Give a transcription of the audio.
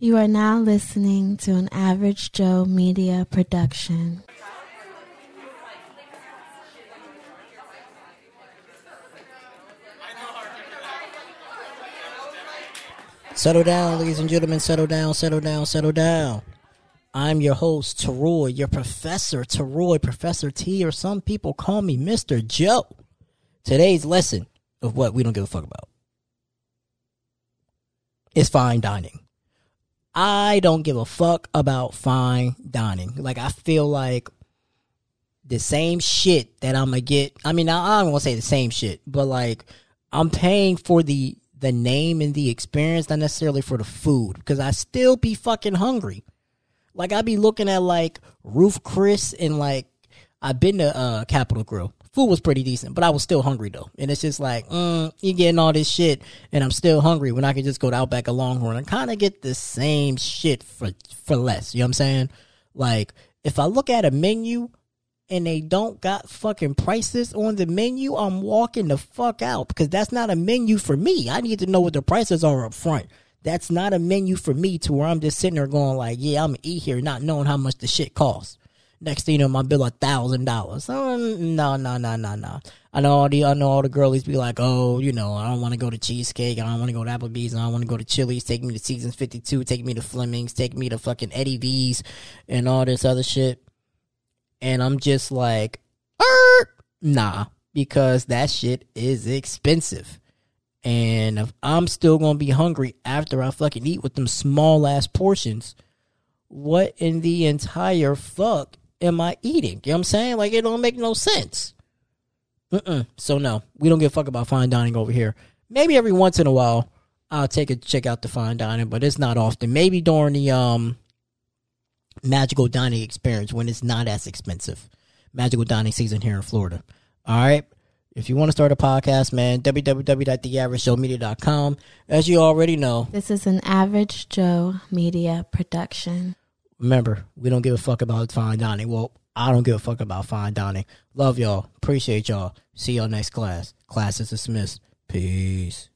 You are now listening to an Average Joe Media production. Settle down, ladies and gentlemen. Settle down, settle down, settle down. I'm your host, Teroy, your professor, Teroy, Professor T, or some people call me Mr. Joe. Today's lesson of what we don't give a fuck about is fine dining. I don't give a fuck about fine dining. Like, I feel like the same shit that I'm gonna get. I mean, I, I don't want to say the same shit, but like, I'm paying for the the name and the experience, not necessarily for the food, because I still be fucking hungry. Like I be looking at like Ruth Chris and like I've been to uh Capital Grille. Food was pretty decent, but I was still hungry though. And it's just like, mm, you getting all this shit, and I'm still hungry when I could just go to Outback or Longhorn and kind of get the same shit for for less. You know what I'm saying? Like if I look at a menu and they don't got fucking prices on the menu, I'm walking the fuck out because that's not a menu for me. I need to know what the prices are up front. That's not a menu for me to where I'm just sitting there going like, yeah, I'm gonna eat here, not knowing how much the shit costs. Next thing you know, my bill a thousand dollars. No, no, no, no, no. I know all the I know all the girlies be like, oh, you know, I don't want to go to cheesecake, I don't want to go to Applebee's, I don't want to go to Chili's. Take me to Seasons Fifty Two, take me to Fleming's, take me to fucking Eddie V's, and all this other shit. And I'm just like, er, nah, because that shit is expensive. And if I'm still gonna be hungry after I fucking eat with them small ass portions, what in the entire fuck am I eating? You know what I'm saying? Like it don't make no sense. Mm-mm. So no, we don't give a fuck about fine dining over here. Maybe every once in a while I'll take a check out the fine dining, but it's not often. Maybe during the um magical dining experience when it's not as expensive. Magical dining season here in Florida. All right. If you want to start a podcast, man, www.theaveragejoemedia.com. As you already know, This is an Average Joe Media production. Remember, we don't give a fuck about fine dining. Well, I don't give a fuck about fine dining. Love y'all. Appreciate y'all. See y'all next class. Class is dismissed. Peace.